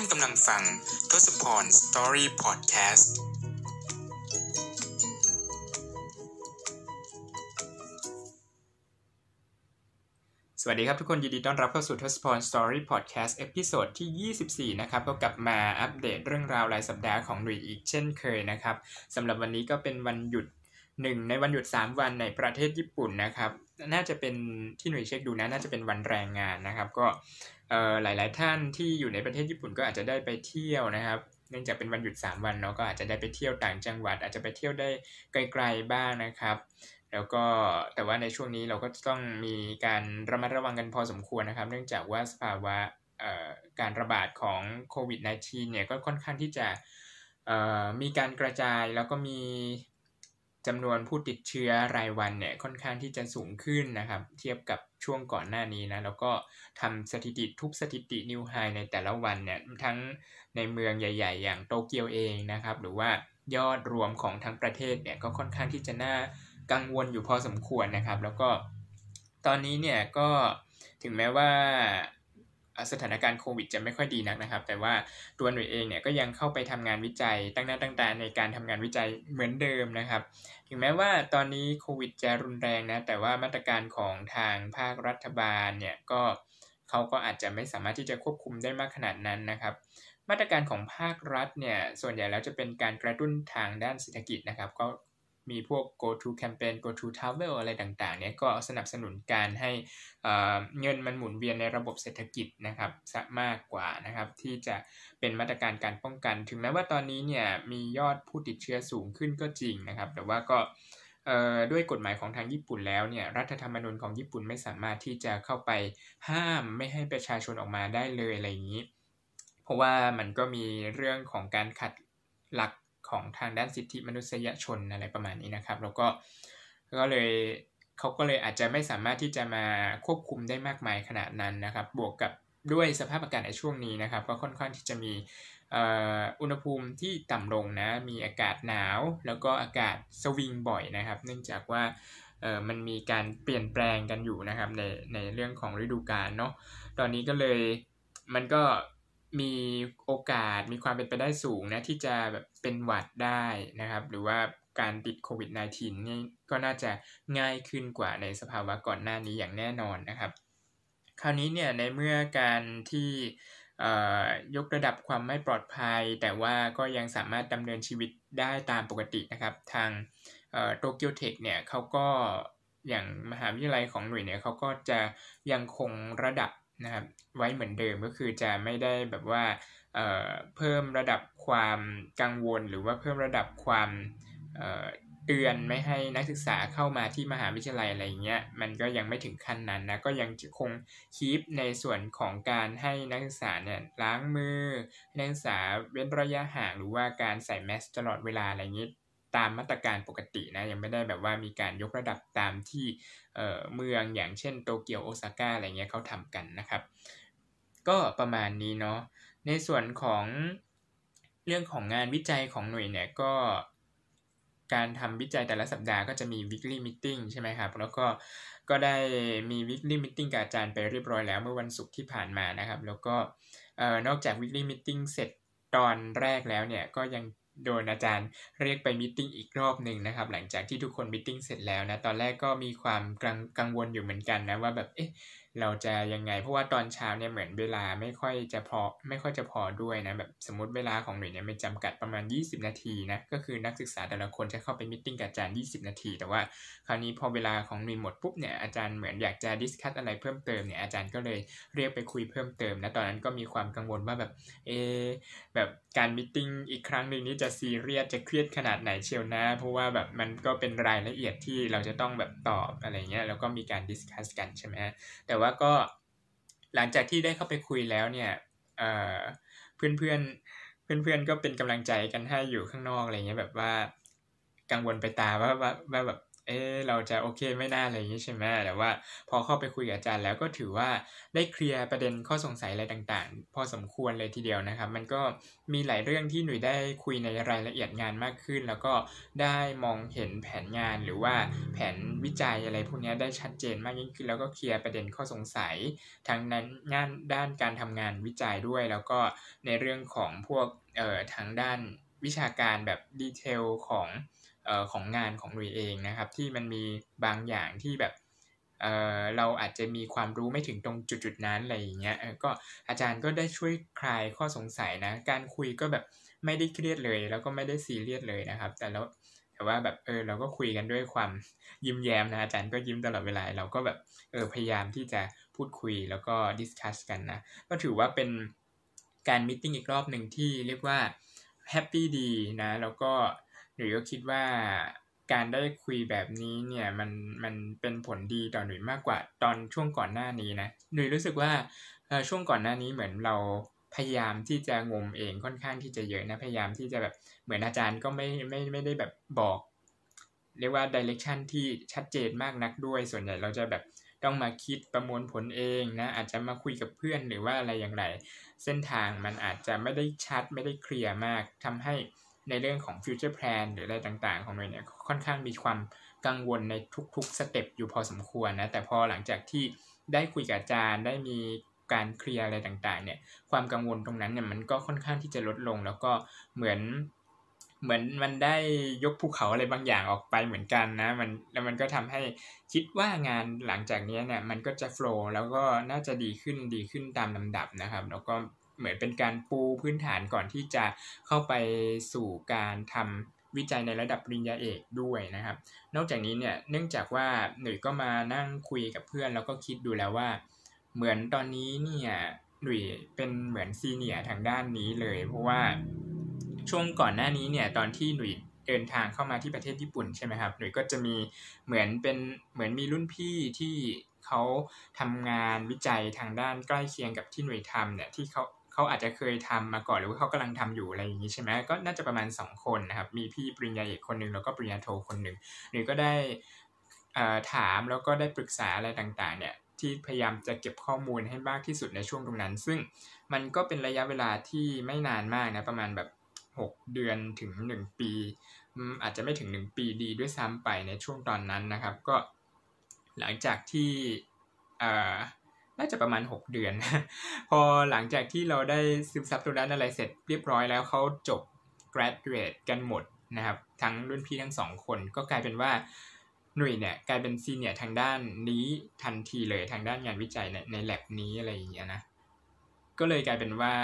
ท่านกำลังฟังทศพร Story Podcast สวัสดีครับทุกคนยินดีต้อนรับเข้าสู่ทศพร Story Podcast episode ที่ 24 นะครับก็กลับมาอัปเดตเรื่องราวรายสัปดาห์ของหนุ่ยอีกเช่นเคยนะครับสำหรับวันนี้ก็เป็นวันหยุด หนึ่งในวันหยุด 3 วันในประเทศญี่ปุ่นนะครับ น่าจะเป็นที่หนุ่ยเช็คดูนะ น่าจะเป็นวันแรงงานนะครับ ก็หลายๆท่านที่อยู่ในประเทศญี่ปุ่นก็อาจจะได้ไปเที่ยวนะครับ เนื่องจากเป็นวันหยุด 3 วันเนาะก็อาจจะได้ไปเที่ยวต่างจังหวัด อาจจะไปเที่ยวได้ไกลๆบ้างนะครับ แล้วก็แต่ว่าในช่วงนี้เราก็ต้องมีการระมัดระวังกันพอสมควรนะครับ เนื่องจากว่าสภาวะการระบาดของโควิด -19 เนี่ยก็ค่อนข้างที่จะมีการกระจายแล้วก็มี จำนวนผู้ติดเชื้อรายวันเนี่ยค่อนข้างที่จะสูงขึ้นนะครับ เทียบกับช่วงก่อนหน้านี้นะแล้วก็ทำสถิติทุกสถิตินิวไฮในแต่ละวันเนี่ยทั้งในเมืองใหญ่ ๆ อย่างโตเกียวเองนะครับ หรือว่ายอดรวมของทั้งประเทศเนี่ยก็ค่อนข้างที่จะน่ากังวลอยู่พอสมควรนะครับ แล้วก็ตอนนี้เนี่ยก็ถึงแม้ว่า สถานการณ์โควิดจะไม่ค่อยดีนักนะครับ แต่ว่าตัวหน่วยเองเนี่ยก็ยังเข้าไปทำงานวิจัยตั้งหน้าตั้งตาในการทำงานวิจัยเหมือนเดิมนะครับ ถึงแม้ว่าตอนนี้โควิดจะรุนแรงนะแต่ว่ามาตรการของทางภาครัฐบาลเนี่ยก็เขาก็อาจจะไม่สามารถที่จะควบคุมได้มากขนาดนั้นนะครับ มาตรการของภาครัฐเนี่ยส่วนใหญ่แล้วจะเป็นการกระตุ้นทางด้านเศรษฐกิจนะครับ ก็ มีพวก go to campaign go to travel อะไรต่างๆเนี่ยก็สนับสนุนการให้เงินมันหมุนเวียนในระบบเศรษฐกิจนะครับมากกว่านะครับที่จะเป็นมาตรการการป้องกัน ถึงแม้ว่าตอนนี้เนี่ยมียอดผู้ติดเชื้อสูงขึ้นก็จริงนะครับ แต่ว่าก็ด้วยกฎหมายของทางญี่ปุ่นแล้วเนี่ยรัฐธรรมนูญของญี่ปุ่นไม่สามารถที่จะเข้าไปห้ามไม่ให้ประชาชนออกมาได้เลยอะไรอย่างนี้ เพราะว่ามันก็มีเรื่องของการขัดหลัก ของทางด้านสิทธิมนุษยชนอะไรประมาณนี้นะครับ แล้วก็ก็เลยเขาก็เลยอาจจะไม่สามารถที่จะมาควบคุมได้มากมายขนาดนั้นนะครับ บวกกับด้วยสภาพอากาศในช่วงนี้นะครับ ก็ค่อนข้างที่จะมีอุณหภูมิที่ต่ำลงนะ มีอากาศหนาว แล้วก็อากาศสวิงบ่อยนะครับ เนื่องจากว่ามันมีการเปลี่ยนแปลงกันอยู่นะครับในในเรื่องของฤดูกาลเนาะ ตอนนี้ก็เลยมันก็ มีโอกาสมีความเป็นไปได้สูงนะที่จะแบบเป็นหวัดได้นะครับ หรือว่าการติดโควิด -19 นี่ก็น่าจะง่ายขึ้นกว่าในสภาวะก่อนหน้านี้อย่างแน่นอนนะครับ คราวนี้เนี่ยในเมื่อการที่ยกระดับความไม่ปลอดภัย แต่ว่าก็ยังสามารถดำเนินชีวิตได้ตามปกตินะครับ ทางโตเกียวเทคเนี่ยเขาก็อย่างมหาวิทยาลัยของหน่วยเนี่ยเขาก็จะยังคงระดับ นะครับไว้เหมือนเดิมก็คือจะไม่ได้แบบว่าเเพิ่มระดับความกังวล หรือว่าเพิ่มระดับความเตือนไม่ให้นักศึกษาเข้ามาที่มหาวิทยาลัยอะไรเงี้ยมันก็ยังไม่ถึงขั้นนั้นนะก็ยังคงคีปในส่วนของการให้นักศึกษาเนี่ยล้างมือนักศึกษาเว้นระยะห่างหรือว่าการใส่แมสตลอดเวลาอะไรเงี้ย ตามมาตรการปกตินะยังไม่ได้แบบว่ามีการยกระดับตามที่เมืองอย่างเช่นโตเกียวโอซาก้าอะไรเงี้ยเขาทำกันนะครับ ก็ประมาณนี้เนาะในส่วนของเรื่องของงานวิจัยของหน่วยเนี่ยก็การทำวิจัยแต่ละสัปดาห์ก็จะมี weekly meeting ใช่ไหมครับ แล้วก็ก็ได้มี weekly meeting กับอาจารย์ไปเรียบร้อยแล้วเมื่อวันศุกร์ที่ผ่านมานะครับ แล้วก็นอกจาก weekly meeting เสร็จตอนแรกแล้วเนี่ยก็ยัง โดนอาจารย์เรียกไปมิ팅อีกรอบหนึ่งนะครับ หลังจากที่ทุกคนมิ팅เสร็จแล้วนะ ตอนแรกก็มีความกังกังวลอยู่เหมือนกันนะว่าแบบเอ๊ะเราจะยังไง เพราะว่าตอนเช้าเนี่ยเหมือนเวลาไม่ค่อยจะพอไม่ค่อยจะพอด้วยนะแบบสมมติเวลาของหน่วยเนี่ยไม่จำกัดประมาณ 20 นาทีนะก็คือนักศึกษาแต่ละคนจะเข้าไปมิ팅กับอาจารย์ 20 นาที แต่ว่าคราวนี้พอเวลาของหน่วยหมดปุ๊บเนี่ยอาจารย์เหมือนอยากจะดิสคัตอะไรเพิ่มเติมเนี่ยอาจารย์ก็เลยเรียกไปคุยเพิ่มเติมนะตอนนั้นก็มีความกังวลว่าแบบเอแบบ การมิ팅อีกครั้งหนึ่งนี้จะซีเรียสจะเครียดขนาดไหนเชียวนะ เพราะว่าแบบมันก็เป็นรายละเอียดที่เราจะต้องแบบตอบอะไรเงี้ยแล้วก็มีการดิสคัสกันใช่ไหมแต่ว่าก็หลังจากที่ได้เข้าไปคุยแล้วเนี่ยเพื่อนเพื่อนเพื่อนเพื่อนก็เป็นกำลังใจกันให้อยู่ข้างนอกอะไรเงี้ยแบบว่ากังวลไปตาว่าว่าว่าแบบ เออเราจะโอเคไม่น่าอะไรอย่างนี้ใช่ไหมแต่ว่าพอเข้าไปคุยกับอาจารย์แล้วก็ถือว่าได้เคลียร์ประเด็นข้อสงสัยอะไรต่างๆ พอสมควรเลยทีเดียวนะครับ มันก็มีหลายเรื่องที่หนุ่ยได้คุยในรายละเอียดงานมากขึ้น แล้วก็ได้มองเห็นแผนงานหรือว่าแผนวิจัยอะไรพวกนี้ได้ชัดเจนมากยิ่งขึ้น แล้วก็เคลียร์ประเด็นข้อสงสัยทั้งนั้นงานด้านการทำงานวิจัยด้วย แล้วก็ในเรื่องของพวกเอ่อทางด้านวิชาการแบบดีเทลของ ของงานของหนุ่ยเองนะครับ ที่มันมีบางอย่างที่แบบเราอาจจะมีความรู้ไม่ถึงตรงจุดๆนั้นอะไรอย่างเงี้ยก็อาจารย์ก็ได้ช่วยคลายข้อสงสัยนะ การคุยก็แบบไม่ได้เครียดเลย แล้วก็ไม่ได้ซีเรียสเลยนะครับ แต่แล้วแต่ว่าแบบเออเราก็คุยกันด้วยความยิ้มแย้มนะอาจารย์ก็ยิ้มตลอดเวลาเราก็แบบเออพยายามที่จะพูดคุยแล้วก็ discuss กันนะก็ถือว่าเป็นการ meeting อีกรอบหนึ่งที่เรียกว่าhappy ดีนะแล้วก็ หรือก็คิดว่าการได้คุยแบบนี้เนี่ยมันมันเป็นผลดีต่อหนุ่ยมากกว่าตอนช่วงก่อนหน้านี้นะหนุ่ยรู้สึกว่าช่วงก่อนหน้านี้เหมือนเราพยายามที่จะงมเองค่อนข้างที่จะเยอะนะพยายามที่จะแบบเหมือนอาจารย์ก็ไม่ไม่ไม่ได้แบบบอก เรียกว่า direction ที่ชัดเจนมากนักด้วย ส่วนใหญ่เราจะแบบต้องมาคิดประมวลผลเองนะอาจจะมาคุยกับเพื่อนหรือว่าอะไรอย่างไร เส้นทางมันอาจจะไม่ได้ชัดไม่ได้เคลียร์มากทำให้ ในเรื่องของ future plan หรืออะไรต่างๆ ของเราเนี่ยค่อนข้างมีความกังวลในทุกๆสเต็ปอยู่พอสมควรนะแต่พอหลังจากที่ได้คุยกับอาจารย์ได้มีการเคลียร์อะไรต่างๆเนี่ยความกังวลตรงนั้นเนี่ยมันก็ค่อนข้างที่จะลดลง แล้วก็เหมือนเหมือนมันได้ยกภูเขาอะไรบางอย่างออกไปเหมือนกันนะมันแล้วมันก็ทำให้คิดว่างานหลังจากนี้เนี่ยมันก็จะโฟล์แล้วก็น่าจะดีขึ้นดีขึ้นตามลำดับนะครับ แล้วก็ เหมือนเป็นการปูพื้นฐานก่อนที่จะเข้าไปสู่การทำวิจัยในระดับปริญญาเอกด้วยนะครับ นอกจากนี้เนี่ยเนื่องจากว่าหนุ่ยก็มานั่งคุยกับเพื่อนแล้วก็คิดดูแล้วว่า เหมือนตอนนี้เนี่ยหนุ่ยเป็นเหมือนซีเนียทางด้านนี้เลย เพราะว่าช่วงก่อนหน้านี้เนี่ยตอนที่หนุ่ยเดินทางเข้ามาที่ประเทศญี่ปุ่นใช่ไหมครับหนุ่ยก็จะมีเหมือนเป็นเหมือนมีรุ่นพี่ที่เขาทำงานวิจัยทางด้านใกล้เคียงกับที่หนุ่ยทำเนี่ยที่เขา เขาอาจจะเคยทำมาก่อนหรือว่าเขากำลังทำอยู่อะไรอย่างนี้ใช่ไหมก็น่าจะประมาณ 2 คนนะครับ มีพี่ปริญญาเอกคนหนึ่งแล้วก็ปริญญาโทคนหนึ่งหรือก็ได้ถามแล้วก็ได้ปรึกษาอะไรต่างๆเนี่ยที่พยายามจะเก็บข้อมูลให้มากที่สุดในช่วงตรงนั้น ซึ่งมันก็เป็นระยะเวลาที่ไม่นานมากนะประมาณแบบ 6 เดือนถึง 1 ปี อาจจะไม่ถึง 1 ปีดีด้วยซ้ำไปในช่วงตอนนั้นนะครับ ก็หลังจากที่ น่าจะประมาณ 6 เดือน พอหลังจากที่เราได้ซึมซับตรงนั้นอะไรเสร็จเรียบร้อยแล้วเขาจบ graduate กันหมดนะครับ ทั้งรุ่นพี่ทั้งสองคนก็กลายเป็นว่าหนุ่ยเนี่ยกลายเป็นซีเนียร์ทางด้านนี้ทันทีเลยทางด้านงานวิจัยในในแลบนี้อะไรอย่างเงี้ยนะก็เลยกลายเป็นว่า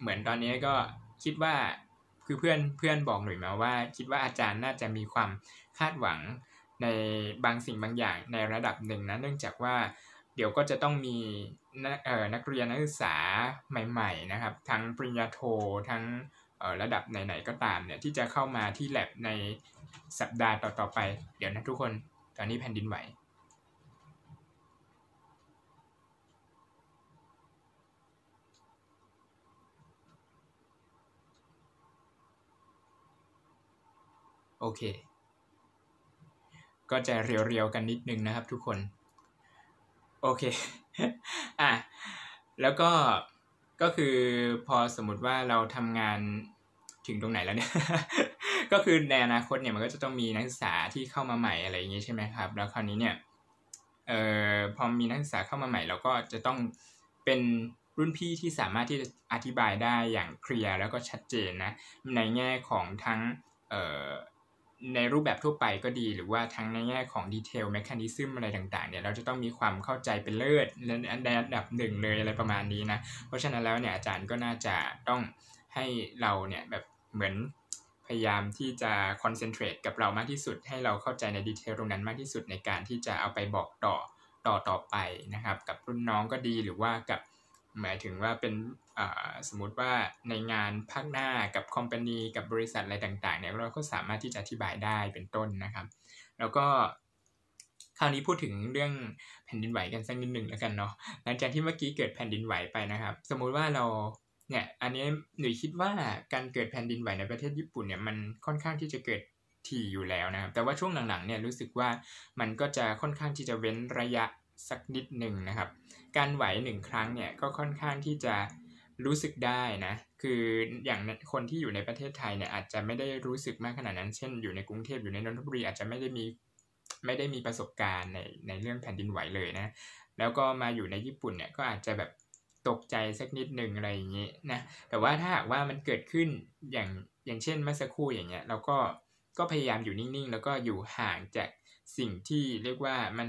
เหมือนตอนนี้ก็คิดว่าคือเพื่อนเพื่อนบอกหนุ่ยมาว่า คิดว่าอาจารย์น่าจะมีความคาดหวังในบางสิ่งบางอย่างในระดับหนึ่งนะเนื่องจากว่า เดี๋ยวก็จะต้องมีนักเรียนนักศึกษาใหม่ๆนะครับ ทั้งปริญญาโททั้งระดับไหนๆก็ตามเนี่ยที่จะเข้ามาที่แลบในสัปดาห์ต่อๆไป เดี๋ยวนะทุกคนตอนนี้แผ่นดินไหวโอเค ก็จะเรียวๆกันนิดนึงนะครับทุกคน โอเค อะ แล้วก็ก็คือพอสมมติว่าเราทำงานถึงตรงไหนแล้วเนี่ย ก็คือในอนาคตเนี่ยมันก็จะต้องมีนักศึกษาที่เข้ามาใหม่อะไรอย่างงี้ใช่ไหมครับ แล้วคราวนี้เนี่ยเอ่อพอมีนักศึกษาเข้ามาใหม่ เราก็จะต้องเป็นรุ่นพี่ที่สามารถที่จะอธิบายได้อย่างเคลียร์แล้วก็ชัดเจนนะในแง่ของทั้งเอ่อ ในรูปแบบทั่วไปก็ดี หรือว่าทั้งในแง่ของ detail mechanism อะไรต่างๆเนี่ยเราจะต้องมีความเข้าใจเป็นเลิศในระดับหนึ่งเลยอะไรประมาณนี้นะ เพราะฉะนั้นแล้วเนี่ยอาจารย์ก็น่าจะต้องให้เราเนี่ยแบบเหมือนพยายามที่จะ concentrate กับเรามากที่สุด ให้เราเข้าใจใน detail ตรงนั้นมากที่สุดในการที่จะเอาไปบอกต่อต่อต่อไปนะครับ กับรุ่นน้องก็ดีหรือว่ากับหมายถึงว่าเป็น สมมติว่าในงานภาคหน้ากับคอมพานีกับบริษัทอะไรต่างๆเนี่ยเราก็สามารถที่จะอธิบายได้เป็นต้นนะครับ แล้วก็คราวนี้พูดถึงเรื่องแผ่นดินไหวกันสักนิดหนึ่งแล้วกันเนาะหลังจากที่เมื่อกี้เกิดแผ่นดินไหวไปนะครับ สมมุติว่าเราเนี่ยอันนี้หนูคิดว่าการเกิดแผ่นดินไหวในประเทศญี่ปุ่นเนี่ยมันค่อนข้างที่จะเกิดทีอยู่แล้วนะครับ แต่ว่าช่วงหลังๆเนี่ยรู้สึกว่ามันก็จะค่อนข้างที่จะเว้นระยะสักนิดหนึ่งนะครับ การไหวหนึ่งครั้งเนี่ยก็ค่อนข้างที่จะ รู้สึกได้นะ คืออย่างคนที่อยู่ในประเทศไทยเนี่ยอาจจะไม่ได้รู้สึกมากขนาดนั้น เช่น อยู่ในกรุงเทพอยู่ในนนทบุรีอาจจะไม่ได้มีไม่ได้มีประสบการณ์ในในเรื่องแผ่นดินไหวเลยนะ แล้วก็มาอยู่ในญี่ปุ่นเนี่ยก็อาจจะแบบตกใจสักนิดหนึ่งอะไรอย่างนี้นะ แต่ว่าถ้าหากว่ามันเกิดขึ้นอย่างอย่างเช่นเมื่อสักครู่อย่างเงี้ยเราก็ก็พยายามอยู่นิ่งๆ แล้วก็อยู่ห่างจากสิ่งที่เรียกว่ามัน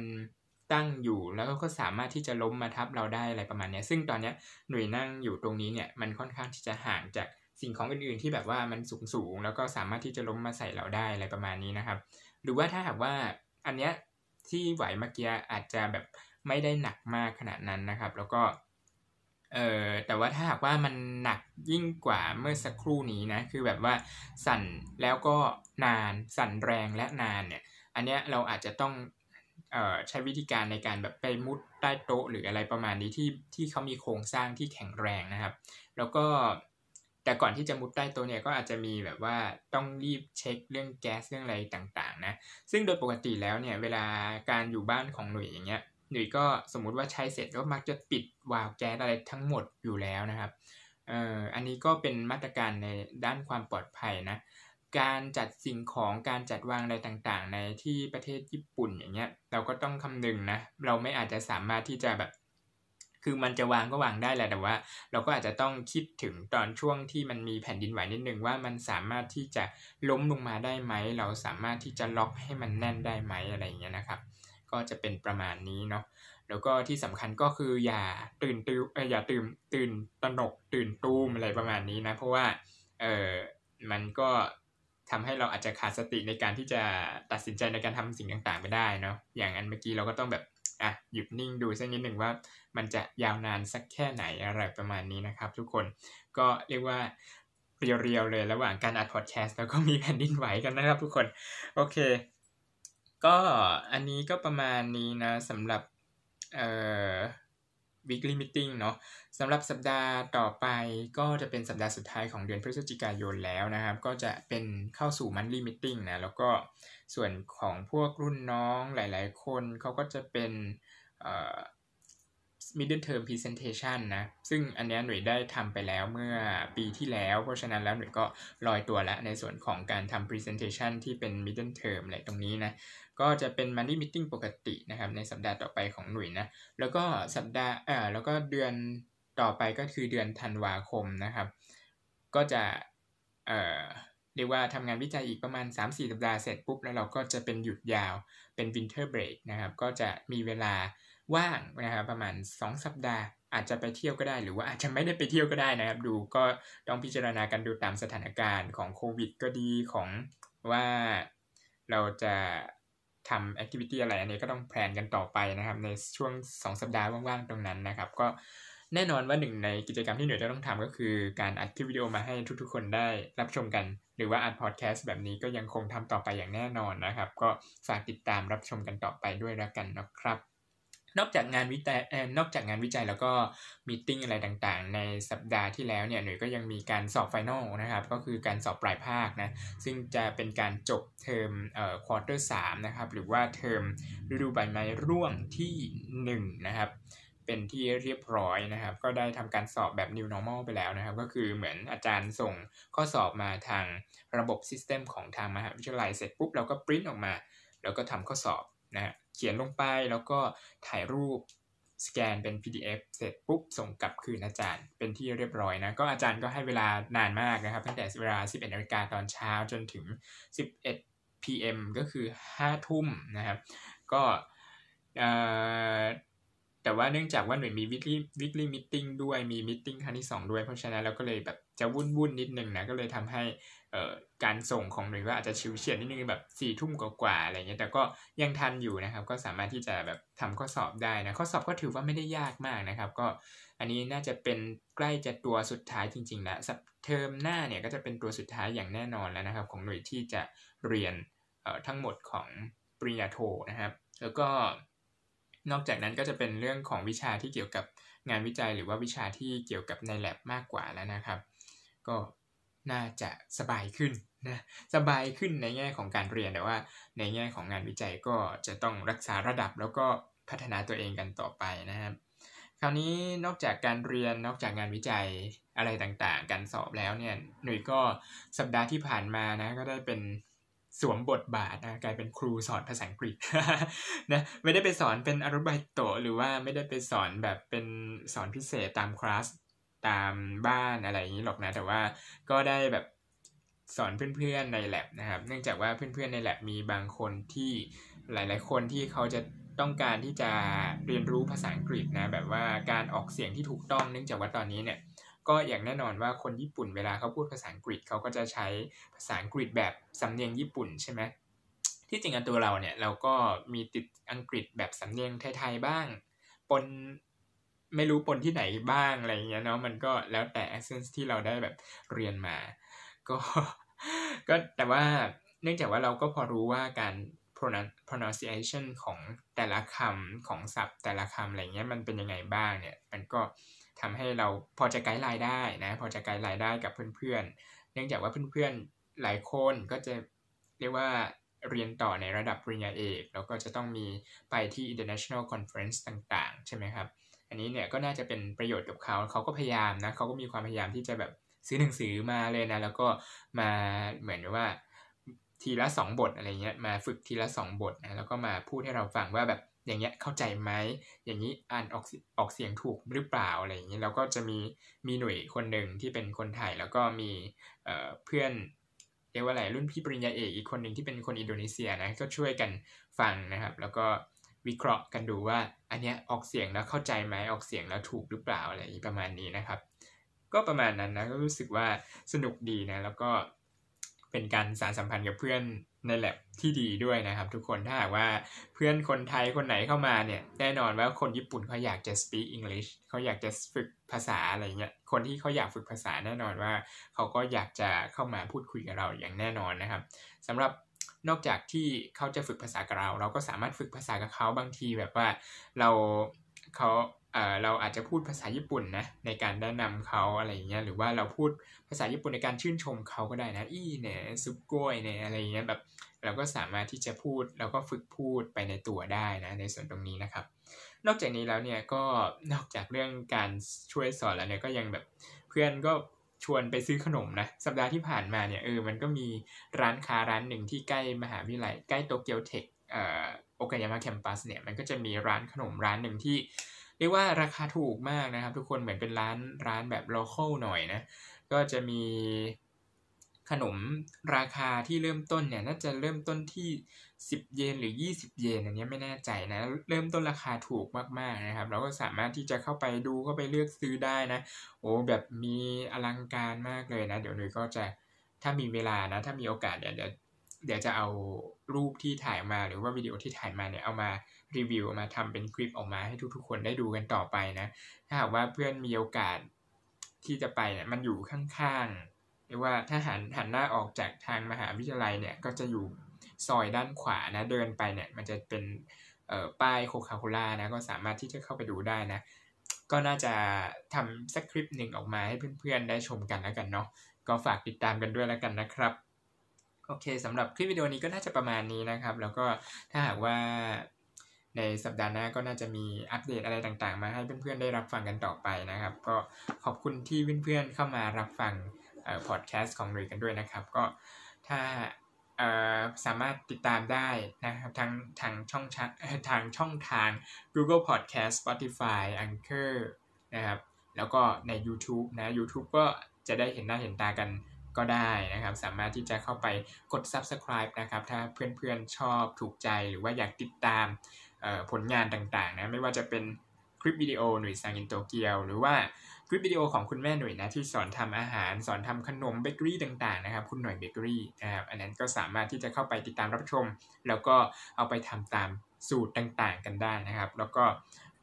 ตั้งอยู่แล้วก็สามารถที่จะล้มมาทับเราได้อะไรประมาณนี้ซึ่งตอนนี้หน่วยนั่งอยู่ตรงนี้เนี่ยมันค่อนข้างที่จะห่างจากสิ่งของอื่นๆที่แบบว่ามันสูงสูงแล้วก็สามารถที่จะล้มมาใส่เราได้อะไรประมาณนี้นะครับ หรือว่าถ้าหากว่าอันเนี้ยที่ไหวเมื่อกี้อาจจะแบบไม่ได้หนักมากขนาดนั้นนะครับ แล้วก็เอ่อแต่ว่าถ้าหากว่ามันหนักยิ่งกว่าเมื่อสักครู่นี้นะคือแบบว่าสั่นแล้วก็นานสั่นแรงและนานเนี่ยอันเนี้ยเราอาจจะต้อง ใช้วิธีการในการแบบไปมุดใต้โต๊ะหรืออะไรประมาณนี้ที่ที่เขามีโครงสร้างที่แข็งแรงนะครับ แล้วก็แต่ก่อนที่จะมุดใต้โต๊ะเนี่ยก็อาจจะมีแบบว่าต้องรีบเช็คเรื่องแก๊สเรื่องอะไรต่างๆนะซึ่งโดยปกติแล้วเนี่ยเวลาการอยู่บ้านของหน่วยอย่างเงี้ยหน่วยก็สมมุติว่าใช้เสร็จก็มักจะปิดวาล์วแก๊สอะไรทั้งหมดอยู่แล้วนะครับเอ่ออันนี้ก็เป็นมาตรการในด้านความปลอดภัยนะ การจัดสิ่งของการจัดวางอะไรต่างๆ ในที่ประเทศญี่ปุ่นอย่างเงี้ย เราก็ต้องคำนึงนะ เราไม่อาจจะสามารถที่จะแบบ คือมันจะวางก็วางได้แหละแต่ว่า เราก็อาจจะต้องคิดถึงตอนช่วงที่มันมีแผ่นดินไหวนิดนึงว่ามันสามารถที่จะล้มลงมาได้ไหม เราสามารถที่จะล็อกให้มันแน่นได้ไหมอะไรอย่างเงี้ยนะครับ ก็จะเป็นประมาณนี้เนาะแล้วก็ที่สำคัญก็คืออย่าตื่นตื่นอย่าตื่นตื่นตระหนกตื่นตูมอะไรประมาณนี้นะ เพราะว่าเออมันก็ ทำให้เราอาจจะขาดสติในการที่จะตัดสินใจในการทำสิ่งต่างๆไปได้เนาะอย่างอันเมื่อกี้เราก็ต้องแบบอะหยุดนิ่งดูสักนิดหนึ่งว่ามันจะยาวนานสักแค่ไหนอะไรประมาณนี้นะครับ ทุกคนก็เรียกว่าเรียวๆเลยระหว่างการอัดพอดแคสต์แล้วก็มีแผ่นดินไหวกันนะครับ ทุกคนโอเค ก็อันนี้ก็ประมาณนี้นะสำหรับเอ่อ weekly meeting เนาะสำหรับสัปดาห์ต่อไปก็จะเป็นสัปดาห์สุดท้ายของเดือนพฤศจิกายนแล้วนะครับ ก็จะเป็นเข้าสู่ monthly meeting นะ แล้วก็ส่วนของพวกรุ่นน้องหลายๆ คนเขาก็จะเป็นเอ่อ middle term presentation นะ ซึ่งอันนี้หน่วยได้ทำไปแล้วเมื่อปีที่แล้ว เพราะฉะนั้นแล้วหน่วยก็ลอยตัวแล้วในส่วนของการทำ presentation ที่เป็น middle term อะไรตรงนี้นะ ก็จะเป็น money meeting ปกตินะครับในสัปดาห์ต่อไปของหน่วยนะแล้วก็สัปดาห์อ่าแล้วก็เดือนต่อไปก็คือเดือนธันวาคมนะครับ ก็จะเอ่อเรียกว่าทำงานวิจัยอีกประมาณ 3-4 สัปดาห์เสร็จปุ๊บ แล้วเราก็จะเป็นหยุดยาวเป็น winter break นะครับ ก็จะมีเวลาว่างนะครับประมาณ 2 สัปดาห์ อาจจะไปเที่ยวก็ได้ หรือว่าอาจจะไม่ได้ไปเที่ยวก็ได้นะครับ ดูก็ต้องพิจารณากันดูตามสถานการณ์ของโควิดก็ดีของว่าเราจะ ทำแอคทิวิตี้อะไรอันนี้ก็ต้องแพลนกันต่อไปนะครับ ในช่วง 2 สัปดาห์ว่างๆตรงนั้นนะครับ ก็แน่นอนว่าหนึ่งในกิจกรรมที่หน่วยจะต้องทำก็คือการอัดคลิปวิดีโอมาให้ทุกๆ คนได้รับชมกัน หรือว่าอัดพอดแคสต์แบบนี้ก็ยังคงทำต่อไปอย่างแน่นอนนะครับ ก็ฝากติดตามรับชมกันต่อไปด้วยแล้วกันนะครับ นอกจากงานวิจัยนอกจากงานวิจัยแล้วก็ meeting อะไรต่างๆ ในสัปดาห์ที่แล้วเนี่ยหนุ่ยก็ยังมีการสอบ final นะครับ ก็คือการสอบปลายภาคนะซึ่งจะเป็นการจบเทอมเอ่อ quarter สามนะครับหรือว่าเทอมฤดูใบไม้ร่วงที่ 1 นะครับเป็นที่เรียบร้อยนะครับ ก็ได้ทำการสอบแบบ new normal ไปแล้วนะครับ ก็คือเหมือนอาจารย์ส่งข้อสอบมาทางระบบซิสเต็มของทางมหาวิทยาลัยเสร็จปุ๊บเราก็ปริ้นออกมา แล้วก็ทำข้อสอบ นะเขียนลงไปแล้วก็ถ่ายรูปสแกนเป็น PDF เสร็จปุ๊บส่งกลับคืนอาจารย์เป็นที่เรียบร้อยนะ ก็อาจารย์ก็ให้เวลานานมากนะครับ ตั้งแต่เวลา 11นาฬิกาตอนเช้าจนถึง 11 PM ก็คือ 5 ทุ่มนะครับ ก็ แต่ว่าเนื่องจากว่าหน่วยมี weekly weekly meeting ด้วยมี meeting ครั้งที่ 2 ด้วย เพราะฉะนั้นเราก็เลยแบบจะวุ่นวุ่นนิดนึงนะ ก็เลยทำให้การส่งของหน่วยก็อาจจะชิวเฉียดนิดนึงแบบ4ี่ทุ่มกว่าๆอะไรเงี้ย แต่ก็ยังทันอยู่นะครับ ก็สามารถที่จะแบบทำข้อสอบได้นะ ข้อสอบก็ถือว่าไม่ได้ยากมากนะครับ ก็อันนี้น่าจะเป็นใกล้จะตัวสุดท้ายจริงๆแล้วเทอมหน้าเนี่ยก็จะเป็นตัวสุดท้ายอย่างแน่นอนแล้วนะครับ ของหน่วยที่จะเรียนทั้งหมดของปริญญาโทนะครับ แล้วก็ นอกจากนั้นก็จะเป็นเรื่องของวิชาที่เกี่ยวกับงานวิจัย หรือว่าวิชาที่เกี่ยวกับใน lab มากกว่าแล้วนะครับ ก็น่าจะสบายขึ้นนะสบายขึ้นในแง่ของการเรียนแต่ว่าในแง่ของงานวิจัยก็จะต้องรักษาระดับแล้วก็พัฒนาตัวเองกันต่อไปนะครับ คราวนี้นอกจากการเรียนนอกจากงานวิจัยอะไรต่างๆ การสอบแล้วเนี่ยหนุ่ยก็สัปดาห์ที่ผ่านมานะก็ได้เป็น สวมบทบาทนะกลายเป็นครูสอนภาษาอังกฤษนะไม่ได้ไปสอนเป็นอารุบายโตหรือว่าไม่ได้ไปสอนแบบเป็นสอนพิเศษตามคลาสตามบ้านอะไรอย่างนี้หรอกนะ แต่ว่าก็ได้แบบสอนเพื่อนๆในแ lab นะครับ เนื่องจากว่าเพื่อนๆในแ lab มีบางคนที่หลายๆ คนที่เขาจะต้องการที่จะเรียนรู้ภาษาอังกฤษนะแบบว่าการออกเสียงที่ถูกต้องเนื่องจากว่าตอนนี้เนี่ย ก็อย่างแน่นอนว่าคนญี่ปุ่นเวลาเขาพูดภาษาอังกฤษเขาก็จะใช้ภาษาอังกฤษแบบสำเนียงญี่ปุ่นใช่ไหมที่จริงอันตัวเราเนี่ยเราก็มีติดอังกฤษแบบสำเนียงไทยๆบ้างปนไม่รู้ปนที่ไหนบ้างอะไรเงี้ยเนาะมันก็แล้วแต่ accent ที่เราได้แบบเรียนมา ก็ก็แต่ว่าเนื่องจากว่าเราก็พอรู้ว่าการ pronunciation ของแต่ละคำของศัพท์แต่ละคำอะไรเงี้ยมันเป็นยังไงบ้างเนี่ย มันก็ ทำให้เราพอจะไกด์ไลน์ได้นะ พอจะไกด์ไลน์ได้กับเพื่อนๆ เนื่องจากว่าเพื่อนๆหลายคนก็จะเรียกว่าเรียนต่อในระดับปริญญาเอกแล้วก็จะต้องมีไปที่ international conference ต่างๆ ใช่ไหมครับ อันนี้เนี่ยก็น่าจะเป็นประโยชน์กับเขาเขาก็พยายามนะเขาก็มีความพยายามที่จะแบบซื้อหนังสือมาเลยนะ แล้วก็มาเหมือนว่าทีละสองบทอะไรเงี้ยมาฝึกทีละสองบทนะแล้วก็มาพูดให้เราฟังว่าแบบ อย่างเงี้ยเข้าใจไหมอย่างนี้อ่านออกออกเสียงถูกหรือเปล่าอะไรอย่างเงี้ยเราก็จะมีมีหน่วยคนหนึ่งที่เป็นคนไทยแล้วก็มีเอ่อเพื่อนเรียกว่าอะไรรุ่นพี่ปริญญาเอกอีกคนหนึ่งที่เป็นคนอินโดนีเซียนะก็ช่วยกันฟังนะครับ แล้วก็วิเคราะห์กันดูว่าอันเนี้ยออกเสียงแล้วเข้าใจไหมออกเสียงแล้วถูกหรือเปล่าอะไรเงี้ยประมาณนี้นะครับ ก็ประมาณนั้นนะก็รู้สึกว่าสนุกดีนะแล้วก็เป็นการสารสัมพันธ์กับเพื่อน ในแลบที่ดีด้วยนะครับ ทุกคนถ้าหากว่าเพื่อนคนไทยคนไหนเข้ามาเนี่ยแน่นอนว่าคนญี่ปุ่นเขาอยากจะ speak English เขาอยากจะฝึกภาษาอะไรเงี้ยคนที่เขาอยากฝึกภาษาแน่นอนว่า เขาก็อยากจะเข้ามาพูดคุยกับเราอย่างแน่นอนนะครับสำหรับนอกจากที่เขาจะฝึกภาษากับเรา เราก็สามารถฝึกภาษากับเขาบางทีแบบว่าเราเขา เราอาจจะพูดภาษาญี่ปุ่นนะในการแนะนำเขาอะไรเงี้ยหรือว่าเราพูดภาษาญี่ปุ่นในการชื่นชมเขาก็ได้นะอีเนี่ยซุปก้วยเนี่ยอะไรเงี้ยแบบเราก็สามารถที่จะพูดแล้วก็ฝึกพูดไปในตัวได้นะในส่วนตรงนี้นะครับ นอกจากนี้แล้วเนี่ยก็นอกจากเรื่องการช่วยสอนแล้วเนี่ยก็ยังแบบเพื่อนก็ชวนไปซื้อขนมนะสัปดาห์ที่ผ่านมาเนี่ยเออมันก็มีร้านค้าร้านหนึ่งที่ใกล้มหาวิทยาลัยใกล้โตเกียวเทคโอกายามะแคมปัสเนี่ยมันก็จะมีร้านขนมร้านหนึ่งที่ เรียกว่าราคาถูกมากนะครับ ทุกคนเหมือนเป็นร้านร้านแบบโลเคอลหน่อยนะ ก็จะมีขนมราคาที่เริ่มต้นเนี่ยน่าจะเริ่มต้นที่ 10 เยนหรือ 20 เยนอันนี้ไม่แน่ใจนะ เริ่มต้นราคาถูกมากๆนะครับ เราก็สามารถที่จะเข้าไปดูเข้าไปเลือกซื้อได้นะ โอ้แบบมีอลังการมากเลยนะ เดี๋ยวหนุ่ยก็จะถ้ามีเวลานะ ถ้ามีโอกาสเดี๋ยวเดี๋ยวจะเอารูปที่ถ่ายมาหรือว่าวิดีโอที่ถ่ายมาเนี่ยเอามา รีวิวมาทำเป็นคลิปออกมาให้ทุกๆ คนได้ดูกันต่อไปนะ ถ้าหากว่าเพื่อนมีโอกาสที่จะไปเนี่ยมันอยู่ข้างๆเรียกว่าถ้าหันหันหน้าออกจากทางมหาวิทยาลัยเนี่ยก็จะอยู่ซอยด้านขวานะเดินไปเนี่ยมันจะเป็นป้ายโคคาโคล่านะก็สามารถที่จะเข้าไปดูได้นะ ก็น่าจะทำสักคลิปหนึ่งออกมาให้เพื่อนๆได้ชมกันแล้วกันเนาะก็ฝากติดตามกันด้วยแล้วกันนะครับโอเคสำหรับคลิปวิดีโอนี้ก็น่าจะประมาณนี้นะครับ แล้วก็ถ้าหากว่า ในสัปดาห์หน้าก็น่าจะมีอัปเดตอะไรต่างๆ มาให้เพื่อนๆได้รับฟังกันต่อไปนะครับ ก็ขอบคุณที่เพื่อนๆเข้ามารับฟังพอดแคสต์ของหนุ่ยกันด้วยนะครับ ก็ถ้าสามารถติดตามได้นะครับทางทางช่องทางช่องทาง Google Podcast Spotify Anchor นะครับแล้วก็ใน YouTube นะ YouTube ก็จะได้เห็นหน้าเห็นตากันก็ได้นะครับ สามารถที่จะเข้าไปกด Subscribe นะครับ ถ้าเพื่อนๆชอบถูกใจหรือว่าอยากติดตาม ผลงานต่างๆนะไม่ว่าจะเป็นคลิปวิดีโอหนุ่ยซัง in Tokyo หรือว่าคลิปวิดีโอของคุณแม่หนุ่ยนะที่สอนทำอาหาร สอนทำขนมเบเกอรี่ต่างๆนะครับ คุณหนุ่ยเบเกอรี่นะครับอันนั้นก็สามารถที่จะเข้าไปติดตามรับชม แล้วก็เอาไปทำตามสูตรต่างๆ กันได้นะครับ แล้วก็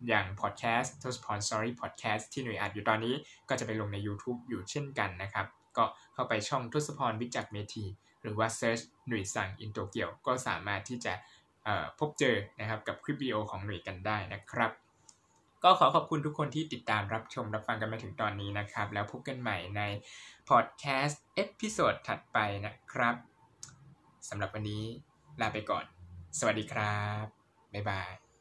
อย่างพอดแคสต์ทศพร Sorry Podcast ที่หนุ่ยอัดอยู่ตอนนี้ก็จะไปลงใน YouTube อยู่เช่นกันนะครับ ก็เข้าไปช่องทศพรวิจักเมทีหรือว่า Search หนุ่ยซัง in Tokyo ก็สามารถที่จะ พบเจอนะครับกับคลิปวิดีโอของหนุ่ยกันได้นะครับ ก็ขอขอบคุณทุกคนที่ติดตามรับชมรับฟังกันมาถึงตอนนี้นะครับ แล้วพบกันใหม่ในพอดแคสต์ episode ถัดไปนะครับสำหรับวันนี้ลาไปก่อน สวัสดีครับ bye bye